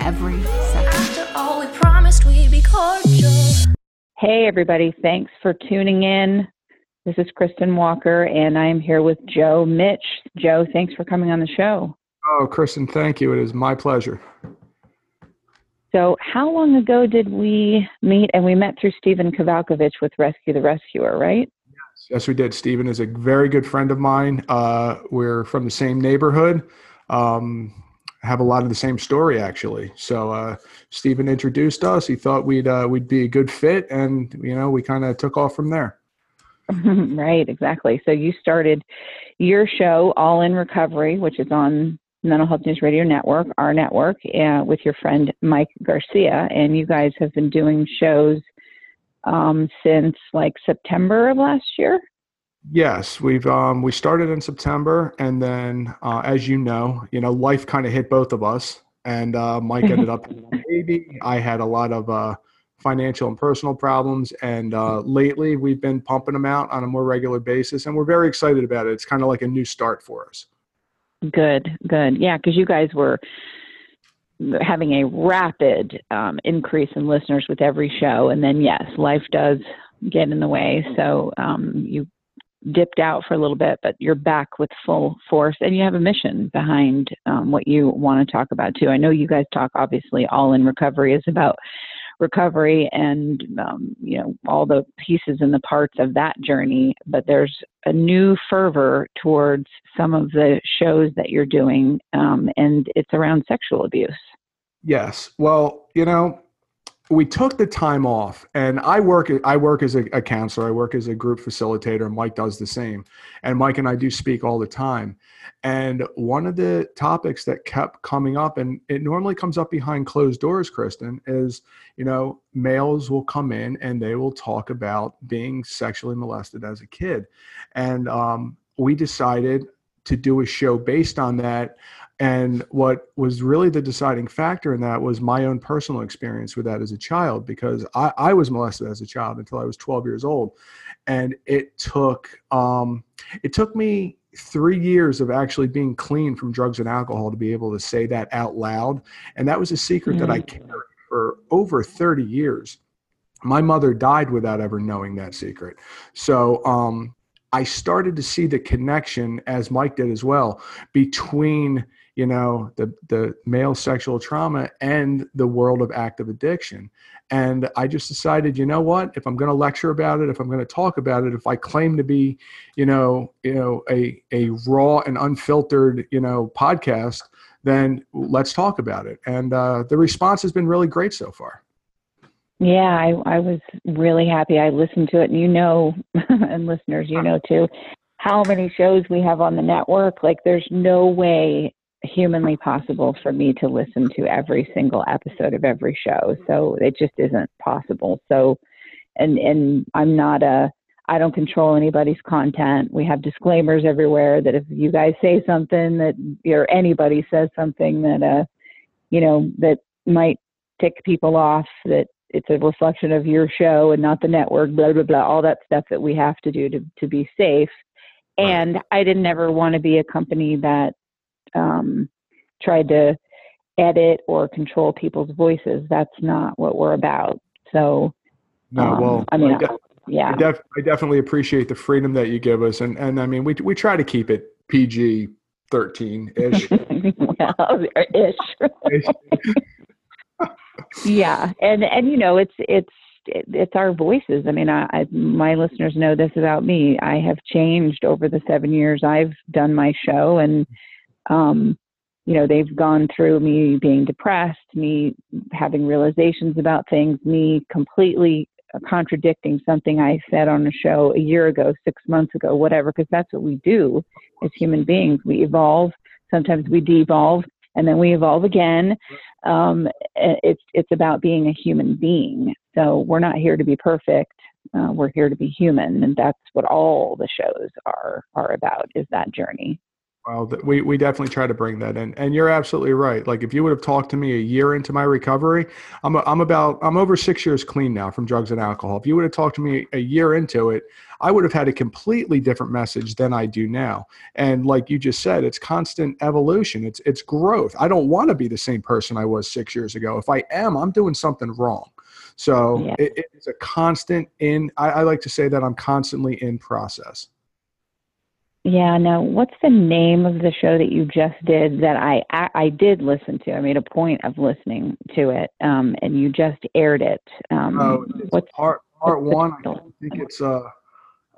every second. After all, we promised we'd be cordial. Hey, everybody. Thanks for tuning in. This is Kristen Walker, and I am here with Joe Mitsch. Joe, thanks for coming on the show. Oh, Kristen, thank you. It is my pleasure. So, how long ago did we meet? And we met through Stephen Kovalkovich with Rescue the Rescuer, right? Yes, we did. Stephen is a very good friend of mine. Uh, we're from the same neighborhood. Um, have a lot of the same story actually. So uh, Stephen introduced us. He thought we'd uh, we'd be a good fit, and you know we kind of took off from there. right, exactly. So you started your show, All in Recovery, which is on Mental Health News Radio Network, our network, uh, with your friend Mike Garcia, and you guys have been doing shows um, since like September of last year. Yes, we've um, we started in September, and then uh, as you know, you know, life kind of hit both of us, and uh, Mike ended up baby. I had a lot of uh, financial and personal problems, and uh, lately we've been pumping them out on a more regular basis, and we're very excited about it. It's kind of like a new start for us. Good, good. Yeah, because you guys were having a rapid um, increase in listeners with every show. And then, yes, life does get in the way. So um, you dipped out for a little bit, but you're back with full force and you have a mission behind um, what you want to talk about too. I know you guys talk, obviously, all in recovery is about recovery and um, you know all the pieces and the parts of that journey but there's a new fervor towards some of the shows that you're doing um, and it's around sexual abuse Yes. Well, you know, we took the time off and i work i work as a, a, counselor. I work as a group facilitator. Mike does the same. And mike and i do speak all the time. And one of the topics that kept coming up and it normally comes up behind closed doors kristen is you know males will come in and they will talk about being sexually molested as a kid. And um, we decided to do a show based on that and what was really the deciding factor in that was my own personal experience with that as a child, because I, I was molested as a child until I was 12 years old. And it took um, it took me three years of actually being clean from drugs and alcohol to be able to say that out loud. And that was a secret that I Mm. carried for over 30 years. My mother died without ever knowing that secret. So um, I started to see the connection, as Mike did as well, between you know the the male sexual trauma and the world of active addiction and i just decided you know what if i'm going to lecture about it if i'm going to talk about it if i claim to be you know you know a a raw and unfiltered you know podcast then let's talk about it and uh, the response has been really great so far Yeah, I, I was really happy. I listened to it, and you know, and listeners, you know too, how many shows we have on the network. Like, there's no way humanly possible for me to listen to every single episode of every show. So it just isn't possible. So, and and I'm not a I don't control anybody's content. We have disclaimers everywhere that if you guys say something that or anybody says something that uh you know that might tick people off that it's a reflection of your show and not the network. Blah blah blah. All that stuff that we have to do to to be safe. And I didn't ever want to be a company that um, tried to edit or control people's voices. That's not what we're about. So, No, um, well, I mean, de- yeah, I, def- I definitely appreciate the freedom that you give us, and and I mean, we we try to keep it PG thirteen ish. well, ish. yeah, and and you know, it's it's it's our voices. I mean, I, I my listeners know this about me. I have changed over the seven years I've done my show, and um, you know, they've gone through me being depressed, me having realizations about things, me completely contradicting something I said on a show a year ago, six months ago, whatever, because that's what we do as human beings. We evolve. Sometimes we devolve, and then we evolve again. Um, it's it's about being a human being. So we're not here to be perfect. Uh, we're here to be human, and that's what all the shows are are about. Is that journey. Well, th- we we definitely try to bring that in, and you're absolutely right. Like if you would have talked to me a year into my recovery, I'm a, I'm about I'm over six years clean now from drugs and alcohol. If you would have talked to me a year into it, I would have had a completely different message than I do now. And like you just said, it's constant evolution. It's it's growth. I don't want to be the same person I was six years ago. If I am, I'm doing something wrong. So Yeah. it, it's a constant in. I, I like to say that I'm constantly in process. Yeah. Now, what's the name of the show that you just did that I I, I did listen to? I made a point of listening to it, um, and you just aired it. Um, Oh, what's part part what's one? I think it's uh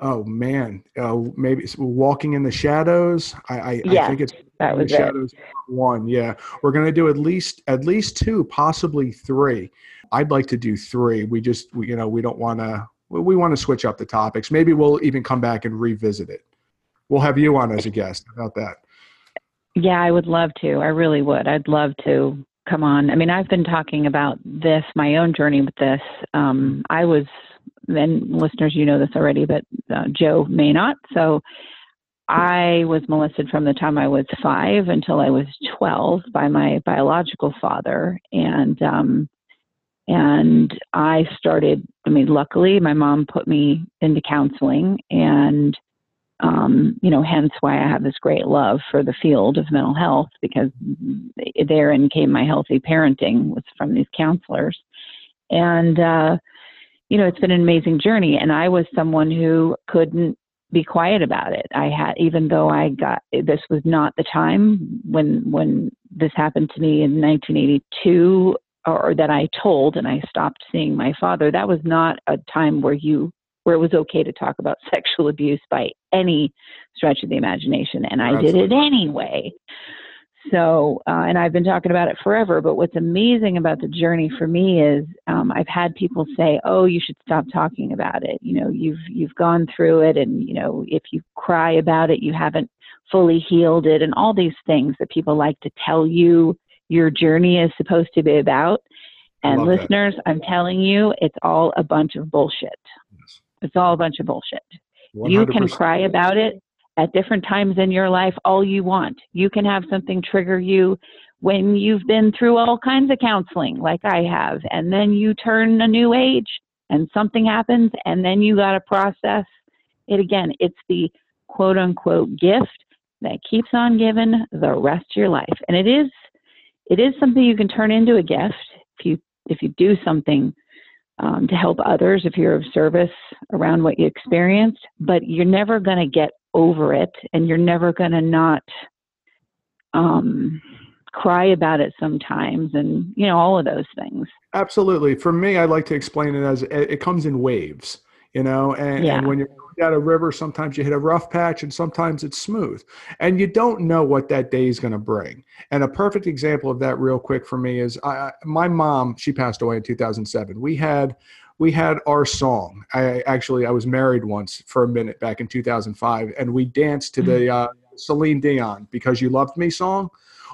oh man, uh, maybe it's Walking in the Shadows. I I, I think it's that in the was. Shadows part one. Yeah, we're gonna do at least at least two, possibly three. I'd like to do three. We just we, you know we don't want to we want to switch up the topics. Maybe we'll even come back and revisit it. We'll have you on as a guest. About that? Yeah, I would love to. I really would. I'd love to come on. I mean, I've been talking about this, my own journey with this. Um, I was, and listeners, you know this already, but uh, Joe may not. So I was molested from the time I was five until I was 12 by my biological father. And, um, and I started, I mean, luckily my mom put me into counseling and um, you know, hence why I have this great love for the field of mental health because therein came my healthy parenting was from these counselors. And, uh, you know, it's been an amazing journey. And I was someone who couldn't be quiet about it. I had, even though I got, this was not the time when, when this happened to me in 1982 or, or that I told and I stopped seeing my father. That was not a time where you where it was okay to talk about sexual abuse by any stretch of the imagination, and I did it anyway. So, uh, and I've been talking about it forever. But what's amazing about the journey for me is um, I've had people say, "Oh, you should stop talking about it. You know, you've you've gone through it, and you know, if you cry about it, you haven't fully healed it, and all these things that people like to tell you your journey is supposed to be about." And love that. listeners, I'm telling you, it's all a bunch of bullshit. It's all a bunch of bullshit. You can cry about it at different times in your life all you want. You can have something trigger you when you've been through all kinds of counseling, like I have, and then you turn a new age and something happens, and then you got to process it again. It's the quote unquote gift that keeps on giving the rest of your life. And it is it is something you can turn into a gift if you if you do something um, to help others if you're of service around what you experienced, but you're never going to get over it and you're never going to not um, cry about it sometimes and, you know, all of those things. Absolutely. For me, I like to explain it as it comes in waves, you know, and, Yeah. and when you're down a river, sometimes you hit a rough patch and sometimes it's smooth. And you don't know what that day is going to bring. And a perfect example of that, real quick, for me is I, my mom, she passed away in 2007. We had we had our song. I actually I was married once for a minute back in 2005, and we danced to the uh, Celine Dion "Because You Loved Me" song.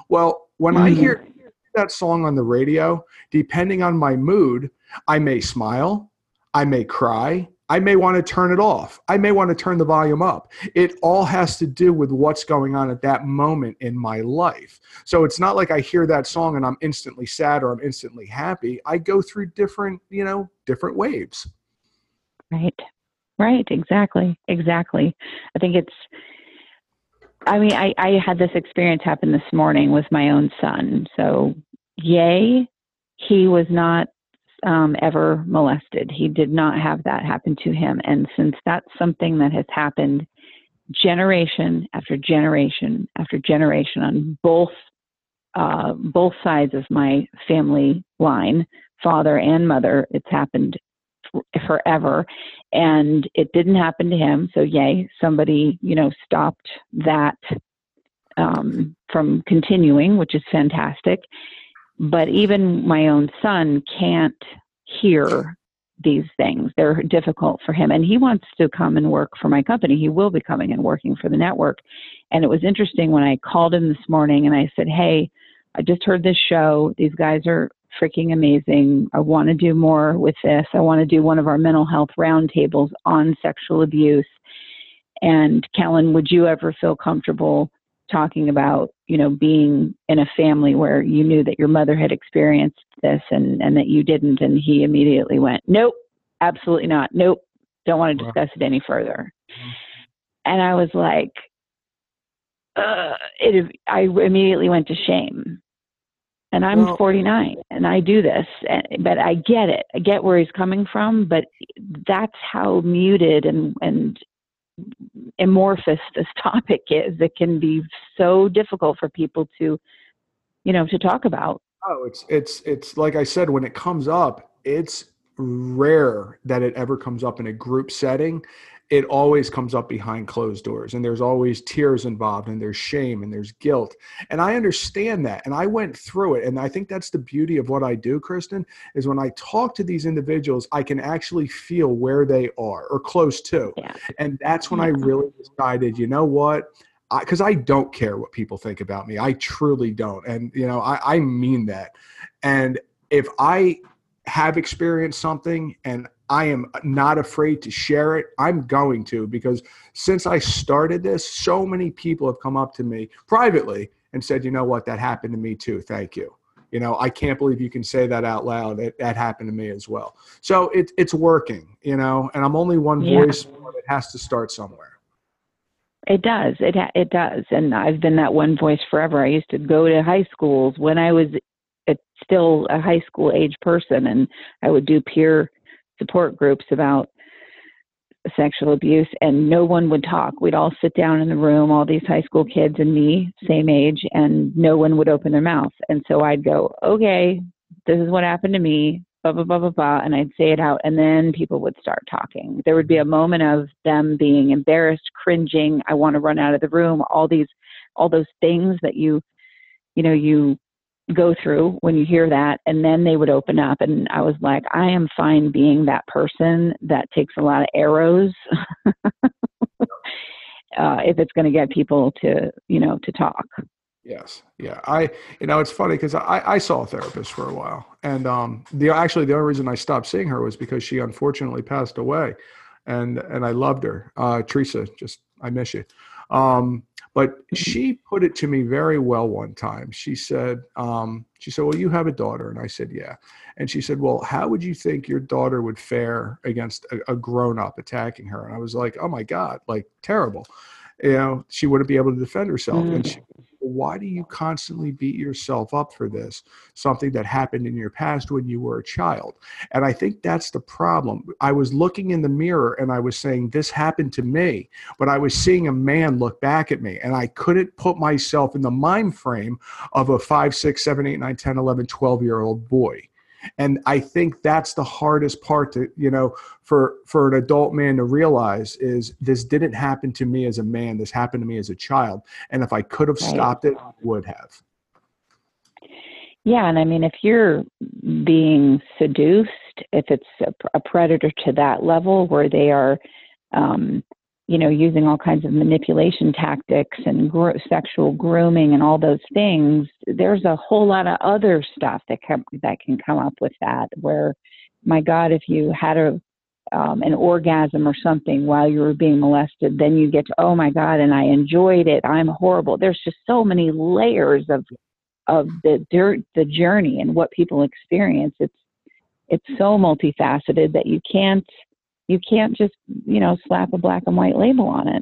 Well, when I Mhm. hear that song on the radio, depending on my mood, I may smile, I may cry, I may want to turn it off. I may want to turn the volume up. It all has to do with what's going on at that moment in my life. So it's not like I hear that song and I'm instantly sad or I'm instantly happy. I go through different, you know, different waves. Right. Right. Exactly. Exactly. I think it's, I mean, I, I had this experience happen this morning with my own son. So, yay, he was not um, ever molested. He did not have that happen to him. And since that's something that has happened generation after generation after generation on both uh, both sides of my family line, father and mother, it's happened forever and it didn't happen to him so yay somebody you know stopped that um, from continuing which is fantastic but even my own son can't hear these things. They're difficult for him. And he wants to come and work for my company. He will be coming and working for the network. And it was interesting when I called him this morning and I said, Hey, I just heard this show. These guys are freaking amazing. I want to do more with this. I want to do one of our mental health roundtables on sexual abuse. And Kellen, would you ever feel comfortable talking about you know being in a family where you knew that your mother had experienced this and and that you didn't and he immediately went nope absolutely not. Nope. Don't want to discuss it any further. And i was like uh, it i immediately went to shame. And i'm well, 49 and i do this and, but i get it. I get where he's coming from but that's how muted and and amorphous this topic is. It can be so difficult for people to, you know, to talk about. Oh, it's it's it's like I said when it comes up, it's rare that it ever comes up in a group setting it always comes up behind closed doors and there's always tears involved and there's shame and there's guilt. And i understand that and i went through it and i think that's the beauty of what i do kristen is when i talk to these individuals i can actually feel where they are or close to. Yeah. and that's when i really decided you know what? Because I, I, don't care what people think about me. I truly don't and you know I, I mean that. And if i have experienced something and I am not afraid to share it. I'm going to because since I started this, so many people have come up to me privately and said, you know what, that happened to me too. Thank you. You know, I can't believe you can say that out loud. It, that happened to me as well. So it, it's working, you know, and I'm only one yeah. voice, but it has to start somewhere. It does. It it does, and I've been that one voice forever. I used to go to high schools when I was a, still a high school age person, and I would do peer support groups about sexual abuse and no one would talk. We'd all sit down in the room, all these high school kids and me, same age, and no one would open their mouth. And so I'd go, okay, this is what happened to me, blah, blah, blah, blah, blah. And I'd say it out. And then people would start talking. There would be a moment of them being embarrassed, cringing. I want to run out of the room. All these, all those things that you, you know, you go through when you hear that and then they would open up and i was like i am fine being that person that takes a lot of arrows. Uh, if it's going to get people to you know to talk. Yes. Yeah. I you know it's funny because i i saw a therapist for a while and um the actually the only reason i stopped seeing her was because she unfortunately passed away and and i loved her. Uh teresa just i miss you um but she put it to me very well one time. She said, um, she said, well, you have a daughter. And I said, yeah. And she said, well, how would you think your daughter would fare against a, a grown up attacking her? And I was like, oh my God, like terrible. You know, she wouldn't be able to defend herself. Mm. And she, why do you constantly beat yourself up for this? Something that happened in your past when you were a child. And I think that's the problem. I was looking in the mirror and I was saying, This happened to me. But I was seeing a man look back at me and I couldn't put myself in the mind frame of a 5, 6, 7, 8, 9, 10, 11, 12 year old boy and i think that's the hardest part to you know for for an adult man to realize is this didn't happen to me as a man. This happened to me as a child. And if i could have stopped it I would have. Yeah. And i mean if you're being seduced if it's a, a predator to that level where they are um, you know, using all kinds of manipulation tactics and gro- sexual grooming and all those things, there's a whole lot of other stuff that can, that can come up with that. Where, my God, if you had a um, an orgasm or something while you were being molested, then you get to, oh my God, and I enjoyed it. I'm horrible. There's just so many layers of of the dirt, the journey, and what people experience. It's it's so multifaceted that you can't you can't just you know slap a black and white label on it.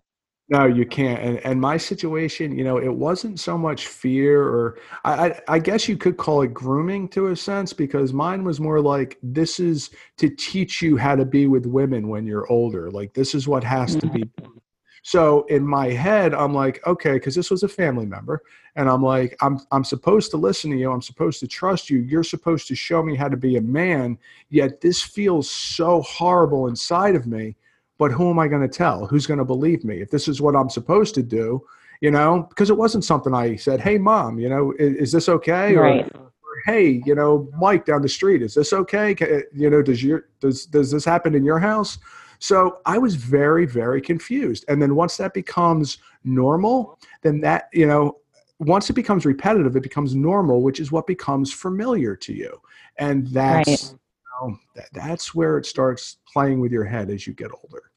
No, you can't. And, and my situation, you know, it wasn't so much fear or I, I, I guess you could call it grooming to a sense because mine was more like this is to teach you how to be with women when you're older. Like this is what has to mm-hmm. be. So in my head, I'm like, okay, because this was a family member, and I'm like, I'm I'm supposed to listen to you. I'm supposed to trust you. You're supposed to show me how to be a man. Yet this feels so horrible inside of me but who am I going to tell? Who's going to believe me? If this is what I'm supposed to do, you know, because it wasn't something I said, hey, mom, you know, is, is this okay? Right. Or, or, hey, you know, Mike down the street, is this okay? You know, does your does does this happen in your house? So I was very very confused. And then once that becomes normal, then that you know, once it becomes repetitive, it becomes normal, which is what becomes familiar to you, and that's. Right. You know, that, that's where it starts playing with your head as you get older.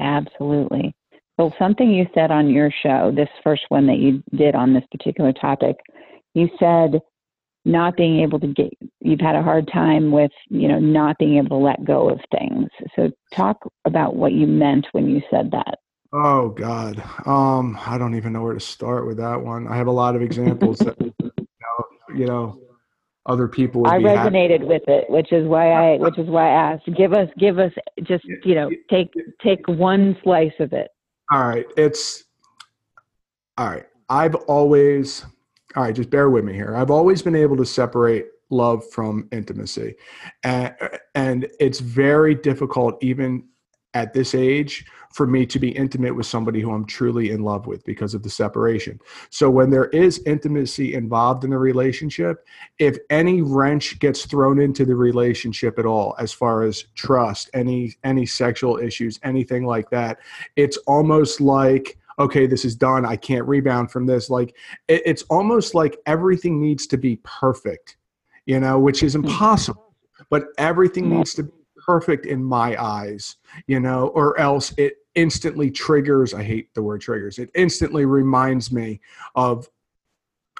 Absolutely. So, something you said on your show, this first one that you did on this particular topic, you said not being able to get, you've had a hard time with, you know, not being able to let go of things. So, talk about what you meant when you said that. Oh God, um, I don't even know where to start with that one. I have a lot of examples that you know, you know other people I resonated happy. with it, which is why I which is why I asked. Give us give us just you know take take one slice of it. All right, it's all right. I've always all right. Just bear with me here. I've always been able to separate love from intimacy, and and it's very difficult even at this age for me to be intimate with somebody who I'm truly in love with because of the separation. So when there is intimacy involved in the relationship, if any wrench gets thrown into the relationship at all as far as trust, any any sexual issues, anything like that, it's almost like okay, this is done. I can't rebound from this. Like it, it's almost like everything needs to be perfect, you know, which is hmm. impossible. But everything hmm. needs to be perfect in my eyes, you know, or else it instantly triggers, I hate the word triggers, it instantly reminds me of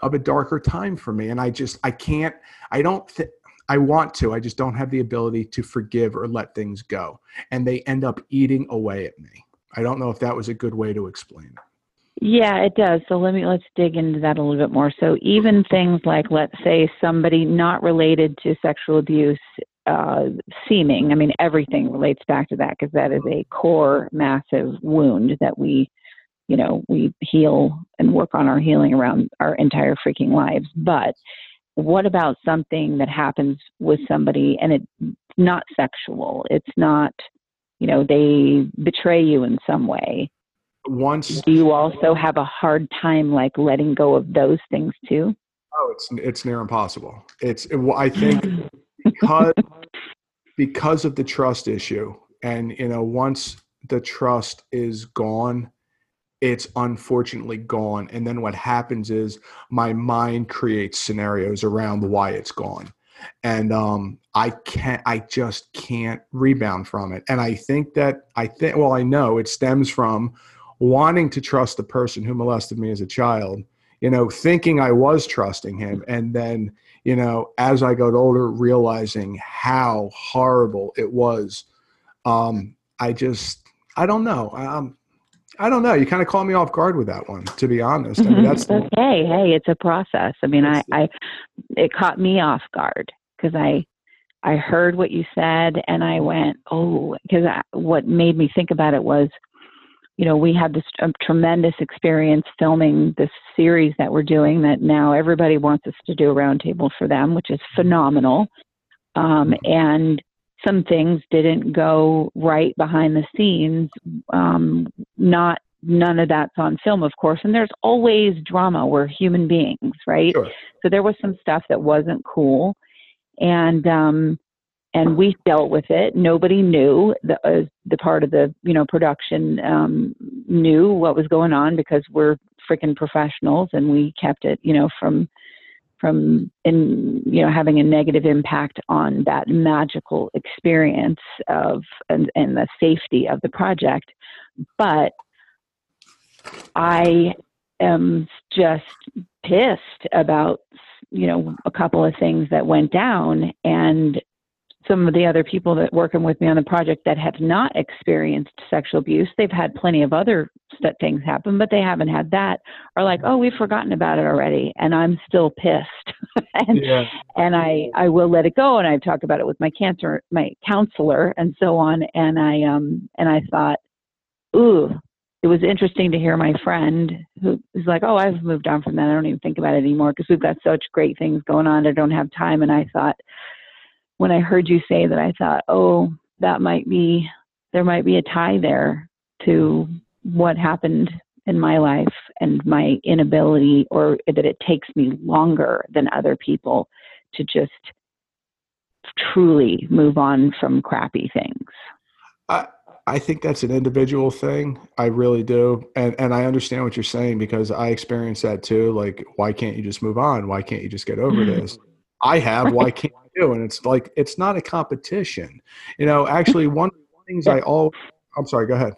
of a darker time for me. And I just I can't I don't th- I want to, I just don't have the ability to forgive or let things go. And they end up eating away at me. I don't know if that was a good way to explain it. Yeah, it does. So let me let's dig into that a little bit more. So even things like let's say somebody not related to sexual abuse uh, seeming. I mean, everything relates back to that because that is a core massive wound that we, you know, we heal and work on our healing around our entire freaking lives. But what about something that happens with somebody and it's not sexual? It's not, you know, they betray you in some way. Once do you also have a hard time like letting go of those things too? Oh, it's it's near impossible. It's I think because because of the trust issue and you know once the trust is gone it's unfortunately gone and then what happens is my mind creates scenarios around why it's gone and um, i can't i just can't rebound from it and i think that i think well i know it stems from wanting to trust the person who molested me as a child you know thinking i was trusting him and then you know, as I got older, realizing how horrible it was. Um, I just, I don't know. Um, I don't know. You kind of caught me off guard with that one, to be honest. I mean, mm-hmm. that's okay. Hey, it's a process. I mean, I, I, it caught me off guard because I, I heard what you said and I went, oh, because what made me think about it was you know, we had this um, tremendous experience filming this series that we're doing that now everybody wants us to do a roundtable for them, which is phenomenal. Um, and some things didn't go right behind the scenes. Um, not none of that's on film, of course. And there's always drama. We're human beings, right? Sure. So there was some stuff that wasn't cool, and um, and we dealt with it. Nobody knew the uh, the part of the you know production um, knew what was going on because we're freaking professionals and we kept it you know from from in you know having a negative impact on that magical experience of and, and the safety of the project. But i am just pissed about you know a couple of things that went down and some of the other people that working with me on the project that have not experienced sexual abuse they've had plenty of other things happen but they haven't had that are like oh we've forgotten about it already and i'm still pissed. And Yeah. and i i will let it go and i've talked about it with my cancer my counselor and so on and i um and i thought ooh it was interesting to hear my friend who was like oh i've moved on from that. I don't even think about it anymore because we've got such great things going on. I don't have time and i thought when I heard you say that, I thought, oh, that might be, there might be a tie there to what happened in my life and my inability, or that it takes me longer than other people to just truly move on from crappy things. I, I think that's an individual thing. I really do. And and I understand what you're saying because I experienced that too. Like, why can't you just move on? Why can't you just get over mm-hmm. this? I have, why can't you? And it's like it's not a competition. You know, actually one of the things I all I'm sorry, go ahead.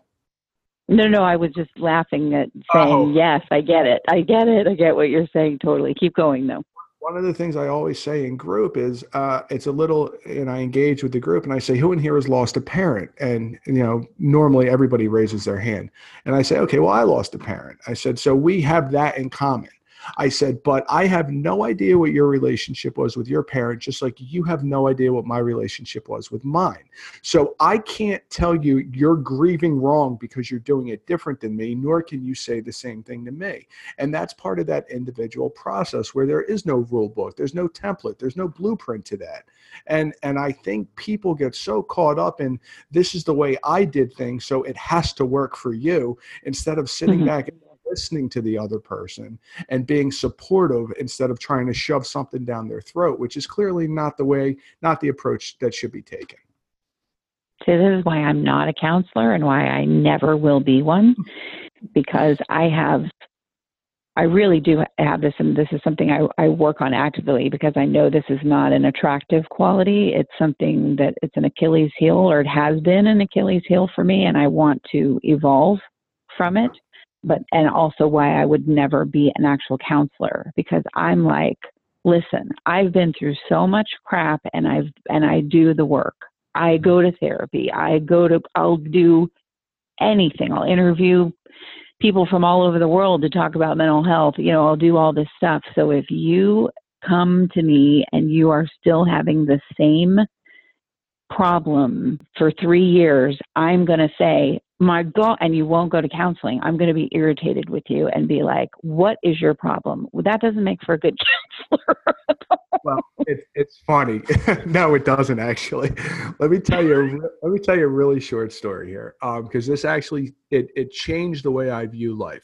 No, no, I was just laughing at saying, Oh. yes, I get it. I get it. I get what you're saying totally. Keep going though. One of the things I always say in group is uh, it's a little, and I engage with the group and I say, who in here has lost a parent? And, you know, normally everybody raises their hand. And I say, okay, well, I lost a parent. I said, so we have that in common. I said, but I have no idea what your relationship was with your parent, just like you have no idea what my relationship was with mine. So I can't tell you you're grieving wrong because you're doing it different than me, nor can you say the same thing to me. And that's part of that individual process where there is no rule book, there's no template, there's no blueprint to that. And and I think people get so caught up in this is the way I did things, so it has to work for you, instead of sitting Mhm. back and listening to the other person and being supportive instead of trying to shove something down their throat, which is clearly not the way, not the approach that should be taken. So this is why I'm not a counselor and why I never will be one, because I have, I really do have this, and this is something I, I work on actively because I know this is not an attractive quality. It's something that it's an Achilles heel, or it has been an Achilles heel for me, and I want to evolve from it. But and also why I would never be an actual counselor because I'm like, listen, I've been through so much crap, and I've and I do the work. I mm-hmm. go to therapy. I go to, I'll do anything. I'll interview people from all over the world to talk about mental health. You know, I'll do all this stuff. So if you come to me and you are still having the same problem for three years, I'm going to say, my God, and you won't go to counseling. I'm going to be irritated with you and be like, what is your problem? Well, that doesn't make for a good counselor. Well, it, it's funny. no, it doesn't actually. Let me tell you. Let me tell you a really short story here, because this actually it it changed the way I view life.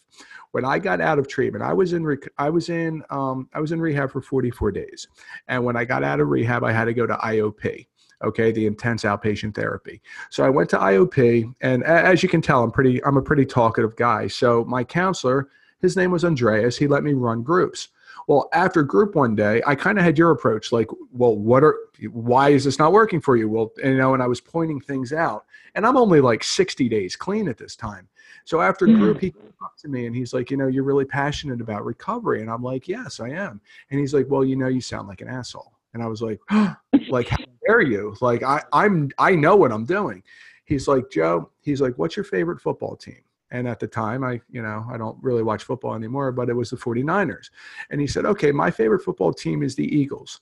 When I got out of treatment, I was in rec- I was in um, I was in rehab for 44 days, and when I got out of rehab, I had to go to IOP. Okay, the intense outpatient therapy. So I went to IOP, and as you can tell, I'm pretty I'm a pretty talkative guy. So my counselor, his name was Andreas. He let me run groups. Well, after group one day, I kind of had your approach, like, well, what are, why is this not working for you? Well, you know, and I was pointing things out, and I'm only like 60 days clean at this time. So after Mhm. group, he came up to me and he's like, you know, you're really passionate about recovery, and I'm like, yes, I am. And he's like, well, you know, you sound like an asshole, and I was like, like, how dare you? Like, I, I'm, I know what I'm doing. He's like, Joe, he's like, what's your favorite football team? And at the time, I, you know, I don't really watch football anymore, but it was the 49ers. And he said, okay, my favorite football team is the Eagles.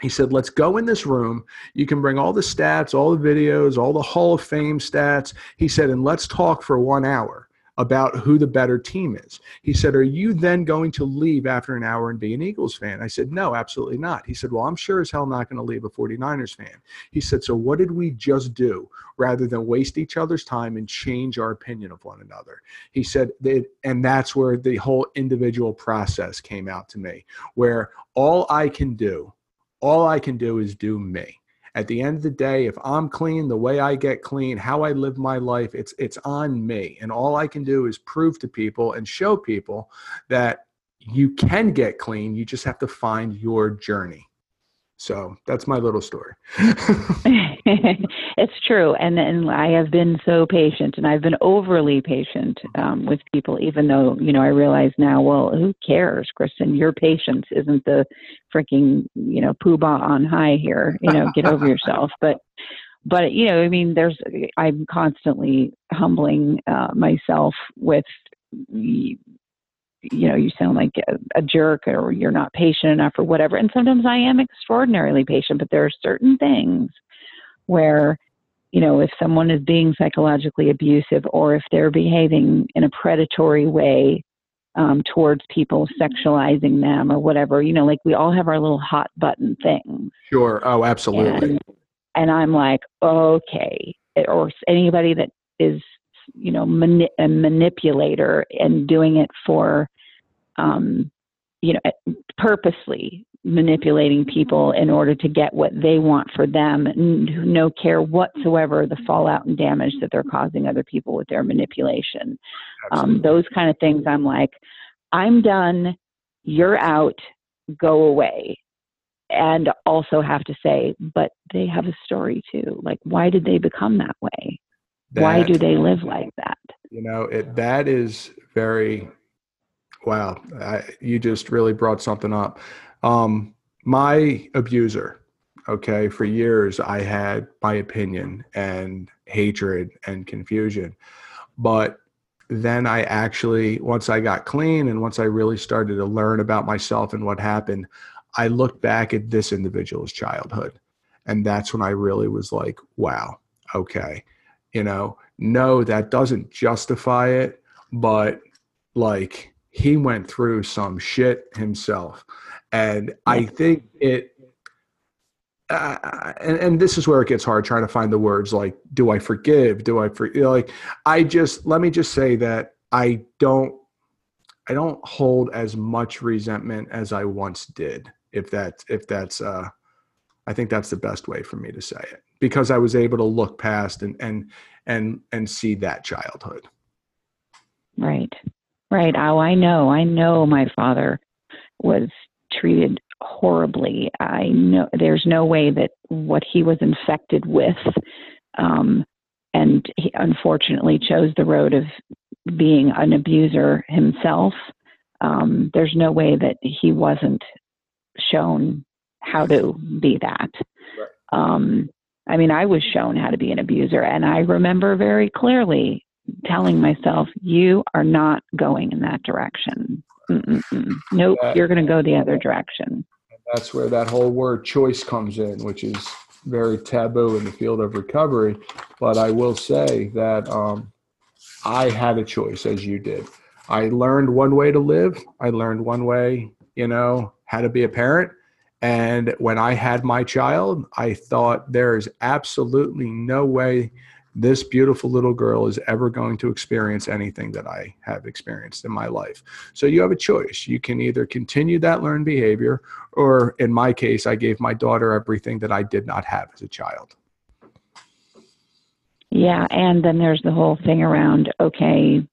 He said, let's go in this room. You can bring all the stats, all the videos, all the Hall of Fame stats. He said, and let's talk for one hour about who the better team is. He said, Are you then going to leave after an hour and be an Eagles fan? I said, No, absolutely not. He said, Well, I'm sure as hell not going to leave a 49ers fan. He said, So what did we just do rather than waste each other's time and change our opinion of one another? He said, that, and that's where the whole individual process came out to me, where all I can do, all I can do is do me at the end of the day if i'm clean the way i get clean how i live my life it's it's on me and all i can do is prove to people and show people that you can get clean. You just have to find your journey. So that's my little story. it's true, and and I have been so patient, and I've been overly patient um, with people, even though you know I realize now, well, who cares, Kristen? Your patience isn't the freaking you know poobah on high here. You know, get over yourself. But but you know, I mean, there's I'm constantly humbling uh, myself with you know, you sound like a, a, jerk or you're not patient enough or whatever. And sometimes I am extraordinarily patient, but there are certain things where, you know, if someone is being psychologically abusive or if they're behaving in a predatory way um, towards people, sexualizing them or whatever, you know, like we all have our little hot button things. Sure. Oh, absolutely. And, and I'm like, okay. Or anybody that is you know mani- a manipulator and doing it for um, you know purposely manipulating people in order to get what they want for them no care whatsoever the fallout and damage that they're causing other people with their manipulation. Um, those kind of things i'm like i'm done. You're out. Go away. And also have to say but they have a story too. Like why did they become that way that, Why do they live like that? You know, it that is very wow. I, you just really brought something up. Um, my abuser, okay, for years I had my opinion and hatred and confusion, but then I actually, once I got clean and once I really started to learn about myself and what happened, I looked back at this individual's childhood. And that's when I really was like, wow, okay you know? No that doesn't justify it but like he went through some shit himself. And i think it uh, and, and this is where it gets hard trying to find the words like do i forgive? Do i for you know, like i just let me just say that i don't i don't hold as much resentment as i once did if that if that's uh i think that's the best way for me to say it because I was able to look past and and and and see that childhood. Right. Right. Oh, I know. I know my father was treated horribly. I know there's no way that what he was infected with um, and he unfortunately chose the road of being an abuser himself. Um, there's no way that he wasn't shown how to be that. Right. Um, I mean, I was shown how to be an abuser, and I remember very clearly telling myself, "You are not going in that direction. Mm-mm-mm. Nope, that, you're going to go the other direction." That's where that whole word "choice" comes in, which is very taboo in the field of recovery. But I will say that um, I had a choice, as you did. I learned one way to live. I learned one way, you know, how to be a parent and when I had my child, I thought there is absolutely no way this beautiful little girl is ever going to experience anything that I have experienced in my life. So you have a choice. You can either continue that learned behavior, or in my case, I gave my daughter everything that I did not have as a child. Yeah. And then there's the whole thing around okay,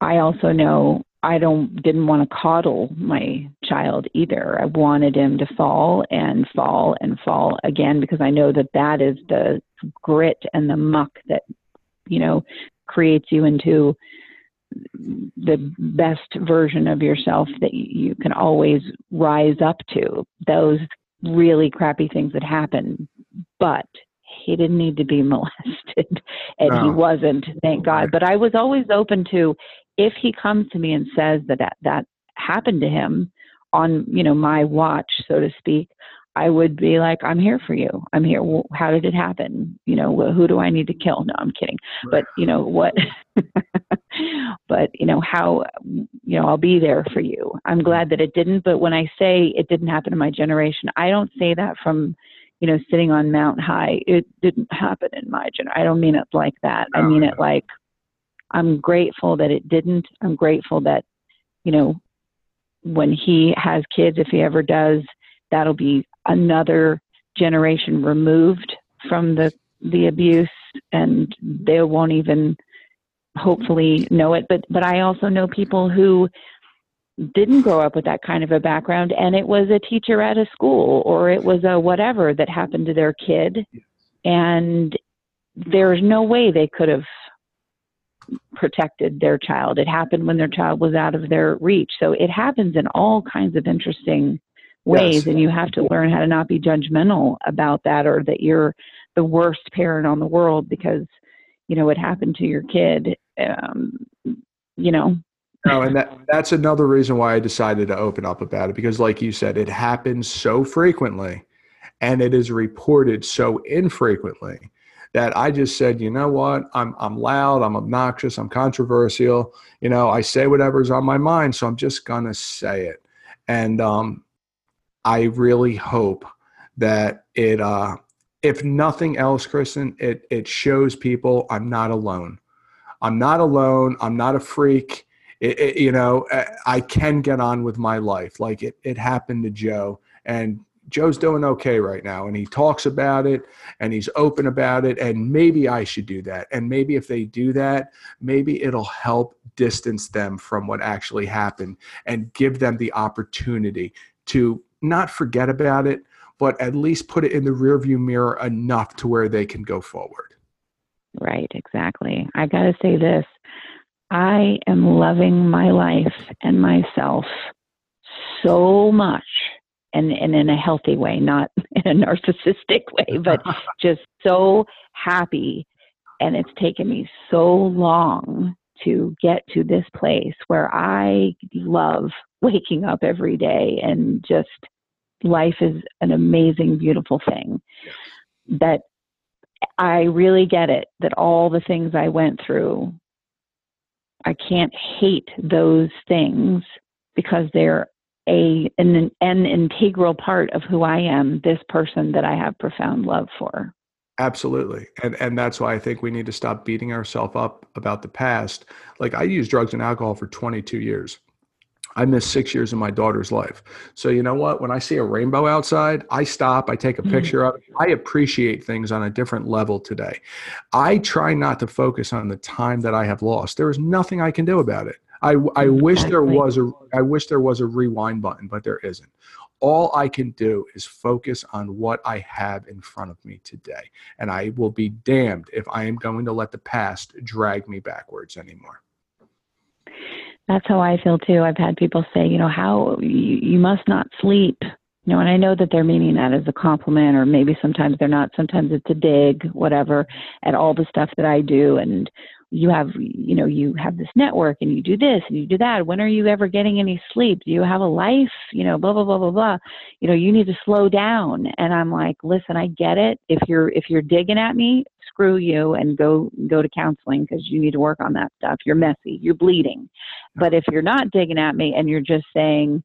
I also know I don't didn't want to coddle my child either. I wanted him to fall and fall and fall again because I know that that is the grit and the muck that you know creates you into the best version of yourself that you can always rise up to. Those really crappy things that happen, but he didn't need to be molested and no. he wasn't thank god but i was always open to if he comes to me and says that, that that happened to him on you know my watch so to speak i would be like i'm here for you. I'm here. Well, how did it happen? You know who do i need to kill? No i'm kidding. But you know what but you know how you know i'll be there for you. I'm glad that it didn't but when i say it didn't happen in my generation i don't say that from you know sitting on mount high. It didn't happen in my generation i don't mean it like that. I mean it like I'm grateful that it didn't. I'm grateful that, you know, when he has kids, if he ever does, that'll be another generation removed from the the abuse, and they won't even hopefully know it. But but I also know people who didn't grow up with that kind of a background and it was a teacher at a school or it was a whatever that happened to their kid and there's no way they could have protected their child. It happened when their child was out of their reach. So it happens in all kinds of interesting ways Yes. and you have to learn how to not be judgmental about that or that you're the worst parent on the world because you know it happened to your kid um you know? No, and that that's another reason why I decided to open up about it because, like you said, it happens so frequently, and it is reported so infrequently that I just said, you know what, I'm I'm loud, I'm obnoxious, I'm controversial. You know, I say whatever's on my mind, so I'm just gonna say it, and um, I really hope that it, uh, if nothing else, Kristen, it it shows people I'm not alone. I'm not alone. I'm not a freak it, it, you know, I- I can get on with my life. Like it, it happened to Joe, and Joe's doing okay right now, and he talks about it, and he's open about it, and maybe I should do that, and maybe if they do that, maybe it'll help distance them from what actually happened, and give them the opportunity to not forget about it, but at least put it in the rearview mirror enough to where they can go forward. Right, exactly. I got to say this. I am loving my life and myself so much and, and in a healthy way, not in a narcissistic way, but just so happy. And it's taken me so long to get to this place where I love waking up every day and just life is an amazing, beautiful thing. That I really get it that all the things I went through, I can't hate those things because they're a an, an integral part of who I am, this person that I have profound love for. Absolutely. And and that's why I think we need to stop beating ourselves up about the past. Like I used drugs and alcohol for 22 years. I missed 6 years of my daughter's life. So you know what, when I see a rainbow outside, I stop, I take a Mhm. picture of it. I appreciate things on a different level today. I try not to focus on the time that I have lost. There is nothing I can do about it. I I mm, wish there was a I wish there was a rewind button, but there isn't. All I can do is focus on what I have in front of me today. And I will be damned if I am going to let the past drag me backwards anymore. That's how I feel too. I've had people say, you know, how you, you must not sleep. You know, and I know that they're meaning that as a compliment, or maybe sometimes they're not. Sometimes it's a dig, whatever, at all the stuff that I do. And you have, you know, you have this network and you do this and you do that. When are you ever getting any sleep? Do you have a life? You know, blah, blah, blah, blah, blah. You know, you need to slow down. And I'm like, listen, I get it. If you're, if you're digging at me, screw you and go, go to counseling because you need to work on that stuff. You're messy. You're bleeding. But if you're not digging at me and you're just saying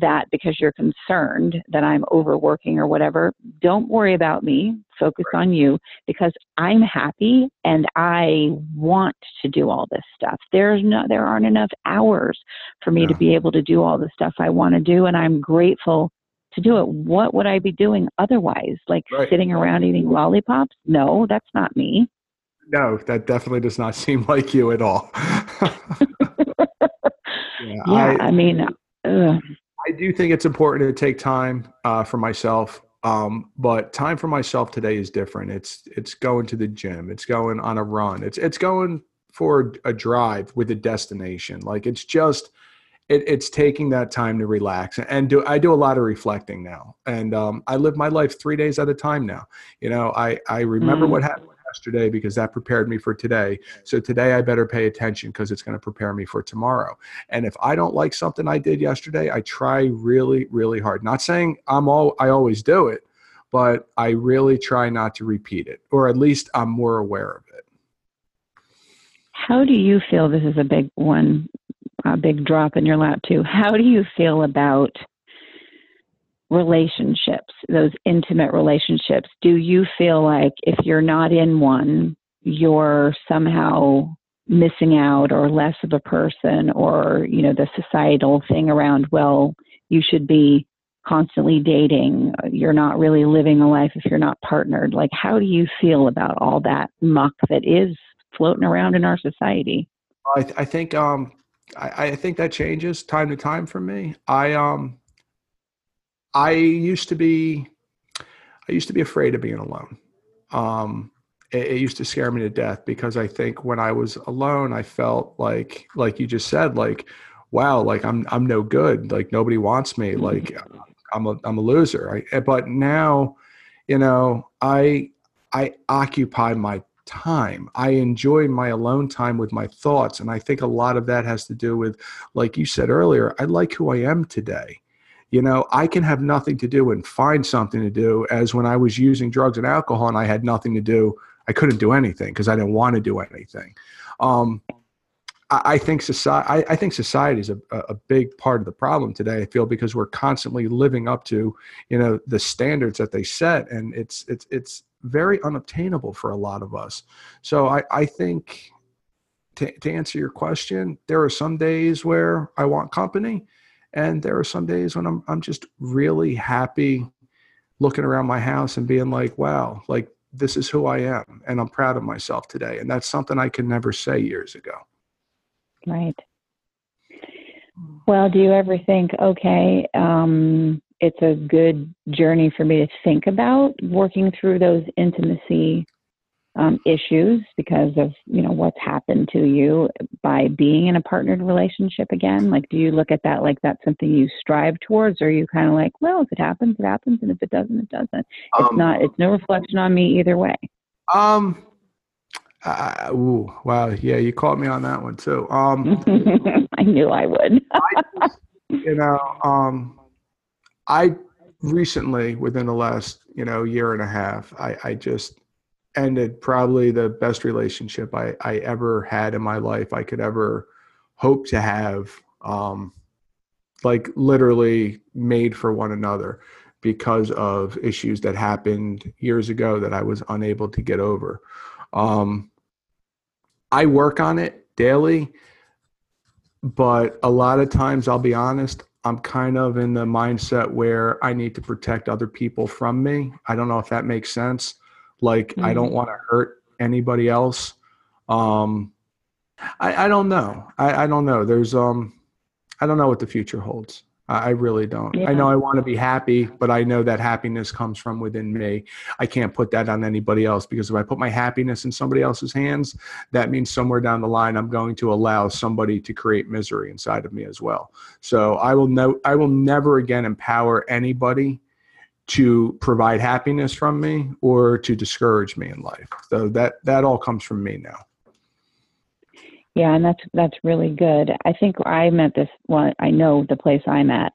that because you're concerned that I'm overworking or whatever, don't worry about me. Focus on you because I'm happy and I want to do all this stuff. There's no there aren't enough hours for me to be able to do all the stuff I want to do and I'm grateful to do it. What would I be doing otherwise? Like Right. sitting around eating lollipops? No, that's not me. No, that definitely does not seem like you at all. yeah, Yeah, I, I, mean, ugh. I do think it's important to take time uh, for myself. Um, but time for myself today is different. It's it's going to the gym. It's going on a run. It's it's going for a drive with a destination. Like it's just it, it's taking that time to relax and do I do a lot of reflecting now. And um, I live my life three days at a time now. You know, I I remember Mm. what happened yesterday because that prepared me for today. So today I better pay attention because it's going to prepare me for tomorrow. And if I don't like something I did yesterday, I try really, really hard. Not saying I'm all I always do it, but I really try not to repeat it, or at least I'm more aware of it. How do you feel? This is a big one, a big drop in your lap, too. How do you feel about relationships, those intimate relationships? Do you feel like if you're not in one, you're somehow missing out or less of a person, or, you know, the societal thing around, well, you should be constantly dating, you're not really living a life if you're not partnered? Like, how do you feel about all that muck that is floating around in our society? I, I think um, I think that changes time to time for me. I um I used to be I used to be afraid of being alone. Um, it, it, used to scare me to death because I think when I was alone, I felt like, like you just said, like, wow, like I'm, I'm no good. Like nobody wants me. Mm-hmm. Like I'm a, I'm a loser. I, eh, but now, you know, I, I occupy my time. I enjoy my alone time with my thoughts. And I think a lot of that has to do with, like you said earlier, I like who I am today you know i can have nothing to do and find something to do as when i was using drugs and alcohol and i had nothing to do i couldn't do anything because i didn't want to do anything. Um, I, I, think society I, I, think society is a, a big part of the problem today i feel because we're constantly living up to you know the standards that they set and it's it's it's very unobtainable for a lot of us. So i i think to, to answer your question there are some days where i want company and there are some days when I'm I'm just really happy looking around my house and being like, wow, like this is who I am and I'm proud of myself today. And that's something I can never say years ago. Right. Well, do you ever think, okay, um, it's a good journey for me to think about working through those intimacy um, issues because of you know what's happened to you by being in a partnered relationship again? Like do you look at that like that's something you strive towards or are you kind of like well if it happens it happens and if it doesn't it doesn't? It's um, not it's no reflection on me either way. um uh, ooh, wow yeah you caught me on that one too. Um i knew i would. I, you know um i recently within the last you know year and a half i i just ended probably the best relationship I, I ever had in my life I could ever hope to have um, like literally made for one another because of issues that happened years ago that I was unable to get over. Um, I work on it daily, but a lot of times, I'll be honest, I'm kind of in the mindset where I need to protect other people from me. I don't know if that makes sense. Like mm-hmm. I don't mm. want to hurt anybody else. Um, I, I don't know. I, I don't know. There's um, I don't know what the future holds. I, I really don't. Yeah. I know I want to be happy, but I know that happiness comes from within me. I can't put that on anybody else because if I put my happiness in somebody else's hands, that means somewhere down the line I'm going to allow somebody to create misery inside of me as well. So I will no, I will never again empower anybody to provide happiness from me or to discourage me in life. So that that all comes from me now. Yeah, and that's that's really good. I think I'm at this one. I know the place I'm at.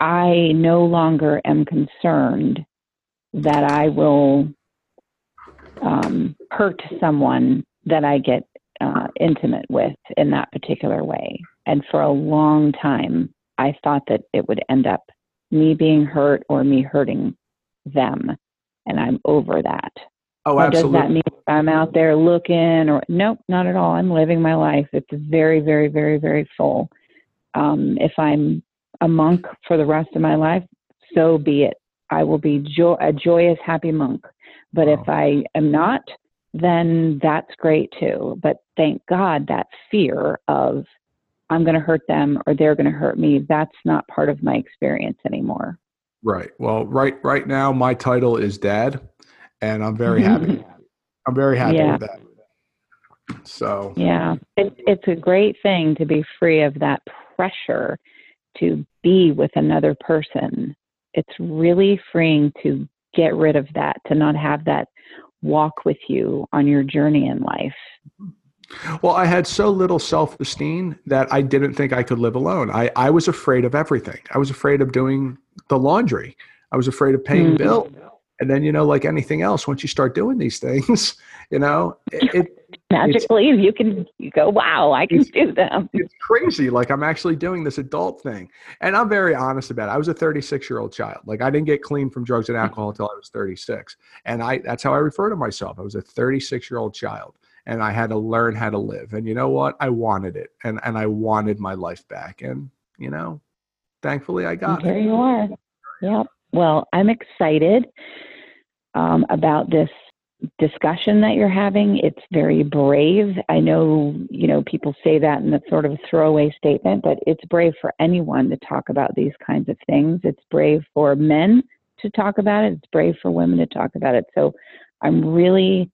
I no longer am concerned that I will um, hurt someone that I get uh, intimate with in that particular way. And for a long time, I thought that it would end up me being hurt or me hurting them. And I'm over that. Oh, absolutely. Does that mean I'm out there looking or nope, not at all. I'm living my life. It's very, very, very, very full. Um, if I'm a monk for the rest of my life, so be it. I will be jo- a joyous, happy monk. But if I am not, then that's great too. But thank God that fear of I'm going to hurt them or they're going to hurt me. That's not part of my experience anymore. Right. Well, right right now my title is dad and I'm very mm-hmm. happy. I'm very happy yeah. with that. So Yeah. It, it's a great thing to be free of that pressure to be with another person. It's really freeing to get rid of that, to not have that walk with you on your journey in life. Mm-hmm. Well, I had so little self esteem that I didn't think I could live alone. I, I was afraid of everything. I was afraid of doing the laundry. I was afraid of paying hmm. bill. And then, you know, like anything else, once you start doing these things, you know, it, it magically you can you go, wow, I can do them. It's crazy. Like I'm actually doing this adult thing. And I'm very honest about it. I was a 36 year old child. Like I didn't get clean from drugs and hmm. alcohol until I was 36. And I that's how I refer to myself. I was a 36 year old child and I had to learn how to live. And you know what? I wanted it, and and I wanted my life back. And you know, thankfully, I got there it. There you are. Yep. Well, I'm excited um, about this discussion that you're having. It's very brave. I know, you know, people say that in a sort of throwaway statement, but it's brave for anyone to talk about these kinds of things. It's brave for men to talk about it. It's brave for women to talk about it. So I'm really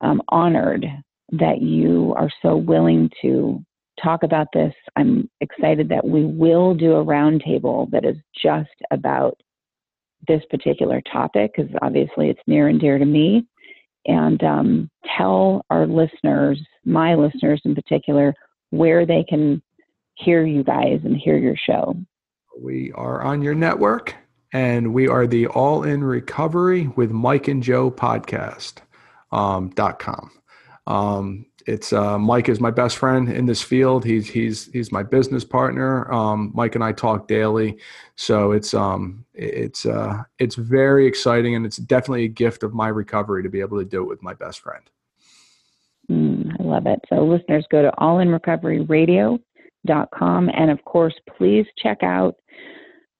um, honored that you are so willing to talk about this. I'm excited that we will do a roundtable that is just about this particular topic because obviously it's near and dear to me. And um, tell our listeners, my listeners in particular, where they can hear you guys and hear your show. We are on your network and we are the All in Recovery with Mike and Joe podcast um, dot com. Um, it's uh, Mike is my best friend in this field. He's he's he's my business partner. Um, Mike and I talk daily, so it's um it's uh it's very exciting and it's definitely a gift of my recovery to be able to do it with my best friend. Mm, I love it. So listeners, go to allinrecoveryradio.com and of course, please check out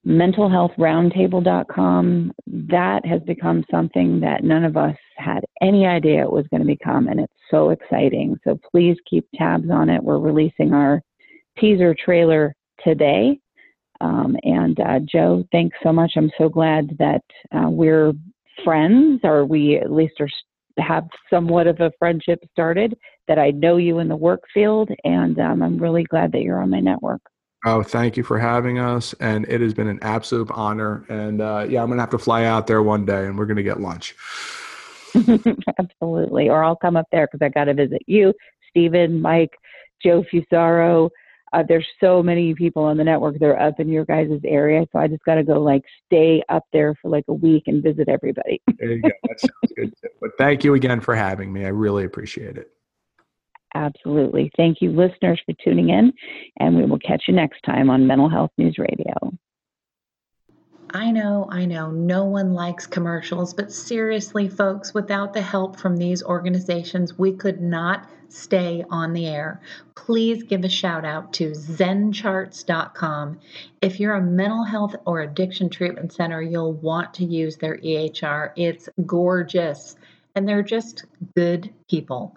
mentalhealthroundtable.com. That has become something that none of us had any idea it was going to become, and it's so exciting. So please keep tabs on it. We're releasing our teaser trailer today. Um, and uh, Joe, thanks so much. I'm so glad that uh, we're friends, or we at least are have somewhat of a friendship started. That I know you in the work field, and um, I'm really glad that you're on my network. Oh, thank you for having us. And it has been an absolute honor. And uh, yeah, I'm going to have to fly out there one day and we're going to get lunch. Absolutely. Or I'll come up there because I got to visit you, Stephen, Mike, Joe Fusaro. Uh, there's so many people on the network that are up in your guys' area. So I just got to go like stay up there for like a week and visit everybody. there you go. That sounds good. But thank you again for having me. I really appreciate it. Absolutely. Thank you, listeners, for tuning in, and we will catch you next time on Mental Health News Radio. I know, I know, no one likes commercials, but seriously, folks, without the help from these organizations, we could not stay on the air. Please give a shout out to zencharts.com. If you're a mental health or addiction treatment center, you'll want to use their EHR. It's gorgeous, and they're just good people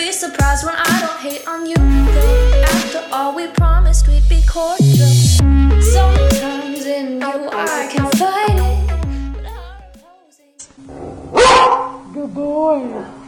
Be surprised when I don't hate on you. After all, we promised we'd be cordial. Sometimes in you I can fight it. Good boy.